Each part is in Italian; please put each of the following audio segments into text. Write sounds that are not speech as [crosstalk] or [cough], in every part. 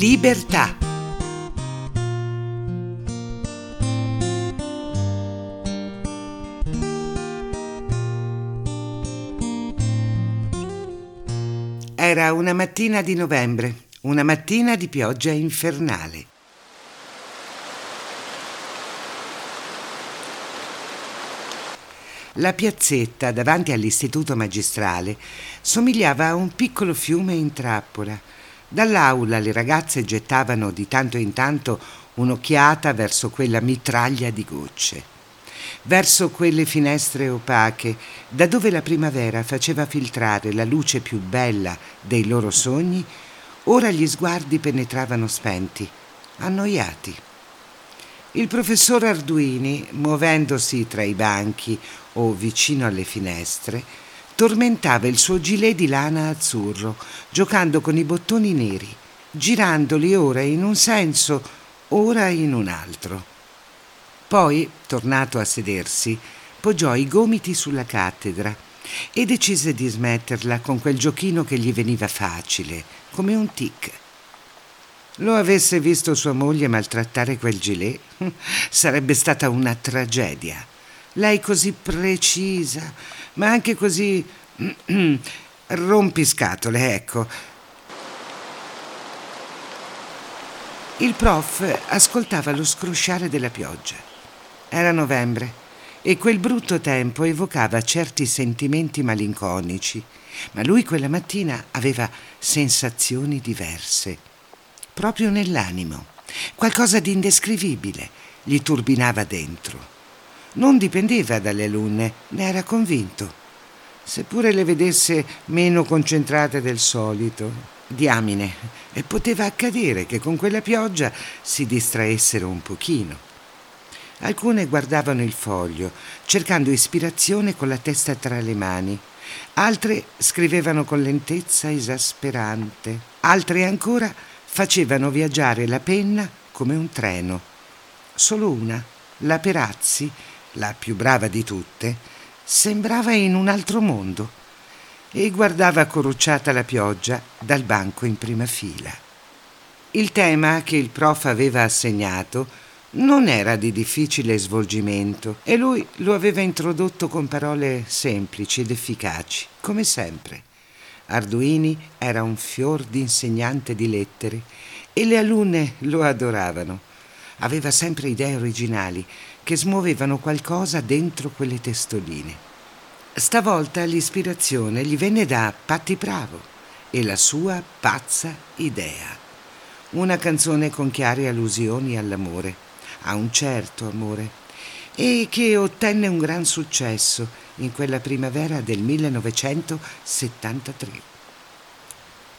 Libertà. Era una mattina di novembre, una mattina di pioggia infernale. La piazzetta davanti all'istituto magistrale somigliava a un piccolo fiume in trappola. Dall'aula le ragazze gettavano di tanto in tanto un'occhiata verso quella mitraglia di gocce, verso quelle finestre opache, da dove la primavera faceva filtrare la luce più bella dei loro sogni, ora gli sguardi penetravano spenti, annoiati. Il professor Arduini, muovendosi tra i banchi o vicino alle finestre, tormentava il suo gilet di lana azzurro, giocando con i bottoni neri, girandoli ora in un senso, ora in un altro. Poi, tornato a sedersi, poggiò i gomiti sulla cattedra e decise di smetterla con quel giochino che gli veniva facile, come un tic. Lo avesse visto sua moglie maltrattare quel gilet, [laughs] sarebbe stata una tragedia. Lei così precisa, ma anche così [clears throat] rompiscatole, ecco. Il prof ascoltava lo scrosciare della pioggia. Era novembre e quel brutto tempo evocava certi sentimenti malinconici, ma lui quella mattina aveva sensazioni diverse proprio nell'animo. Qualcosa di indescrivibile gli turbinava dentro. Non dipendeva dalle alunne, ne era convinto. Seppure le vedesse meno concentrate del solito, diamine, e poteva accadere che con quella pioggia si distraessero un pochino. Alcune guardavano il foglio, cercando ispirazione con la testa tra le mani. Altre scrivevano con lentezza esasperante. Altre ancora facevano viaggiare la penna come un treno. Solo una, la Perazzi, la più brava di tutte, sembrava in un altro mondo e guardava corrucciata la pioggia dal banco in prima fila. Il tema che il prof aveva assegnato non era di difficile svolgimento e lui lo aveva introdotto con parole semplici ed efficaci, come sempre. Arduini era un fior di insegnante di lettere e le alunne lo adoravano. Aveva sempre idee originali che smuovevano qualcosa dentro quelle testoline. Stavolta l'ispirazione gli venne da Patti Bravo e la sua pazza idea. Una canzone con chiare allusioni all'amore, a un certo amore, e che ottenne un gran successo in quella primavera del 1973.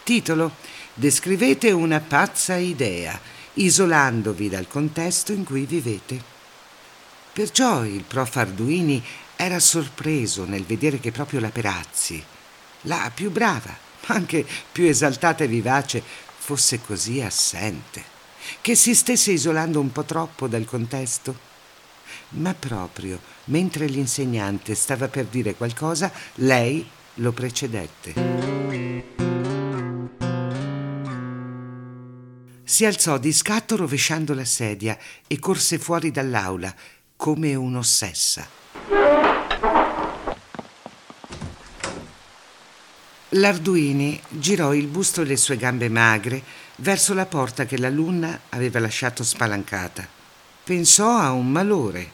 Titolo Descrivete una pazza idea, isolandovi dal contesto in cui vivete. Perciò il prof Arduini era sorpreso nel vedere che proprio la Perazzi, la più brava, ma anche più esaltata e vivace, fosse così assente, che si stesse isolando un po' troppo dal contesto ma proprio mentre l'insegnante stava per dire qualcosa, lei lo precedette. Si alzò di scatto rovesciando la sedia e corse fuori dall'aula come un'ossessa. L'Arduini girò il busto e le sue gambe magre verso la porta che l'alunna aveva lasciato spalancata. Pensò a un malore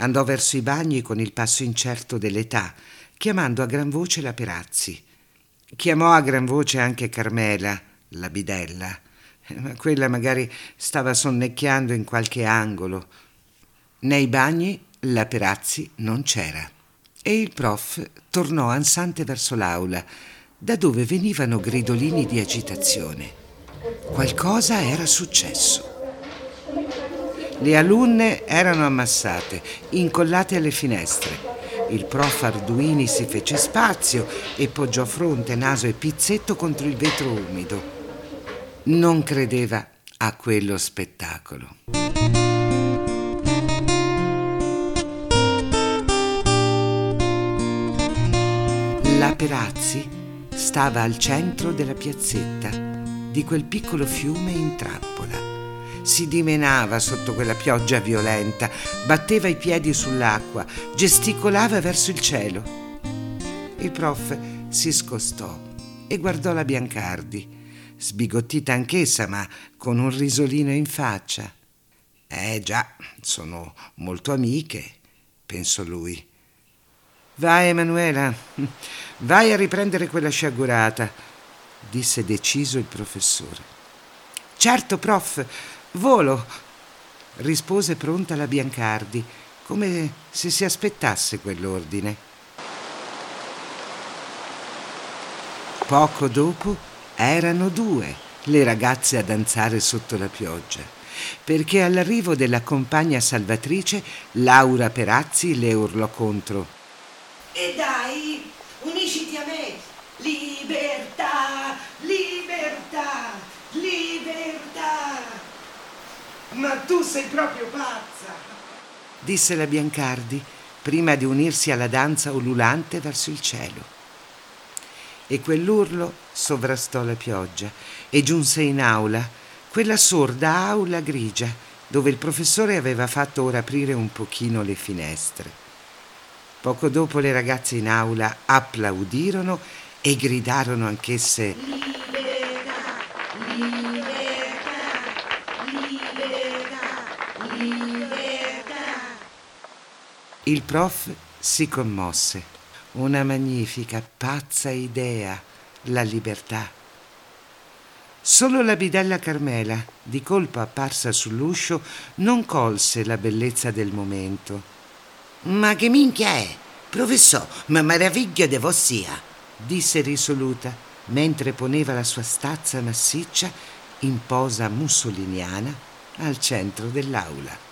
Andò verso i bagni con il passo incerto dell'età, chiamando a gran voce la Perazzi. Chiamò a gran voce anche Carmela, la bidella, quella magari stava sonnecchiando in qualche angolo. Nei bagni la Perazzi non c'era e il prof tornò ansante verso l'aula, da dove venivano gridolini di agitazione. Qualcosa era successo. Le alunne erano ammassate, incollate alle finestre. Il prof Arduini si fece spazio e poggiò fronte, naso e pizzetto contro il vetro umido. Non credeva a quello spettacolo. La Perazzi stava al centro della piazzetta, di quel piccolo fiume in trappola. Si dimenava sotto quella pioggia violenta, batteva i piedi sull'acqua, gesticolava verso il cielo. Il prof si scostò e guardò la Biancardi, sbigottita anch'essa, ma con un risolino in faccia. Eh già, sono molto amiche, pensò lui. Vai, Emanuela, vai a riprendere quella sciagurata, disse deciso il professore. Certo, prof, volo, rispose pronta la Biancardi, come se si aspettasse quell'ordine. Poco dopo erano due le ragazze a danzare sotto la pioggia, perché all'arrivo della compagna salvatrice Laura Perazzi le urlò contro. E dai, unisciti a me. Libertà, libertà, libertà. Ma tu sei proprio pazza, disse la Biancardi prima di unirsi alla danza ululante verso il cielo. E quell'urlo sovrastò la pioggia e giunse in aula, quella sorda aula grigia, dove il professore aveva fatto ora aprire un pochino le finestre. Poco dopo le ragazze in aula applaudirono e gridarono anch'esse Libertà, libertà, libertà, libertà. Il prof si commosse. Una magnifica, pazza idea, la libertà. Solo la bidella Carmela, di colpo apparsa sull'uscio, non colse la bellezza del momento ma che minchia è? Professor, ma meraviglio de sia, disse risoluta, mentre poneva la sua stazza massiccia in posa mussoliniana al centro dell'aula.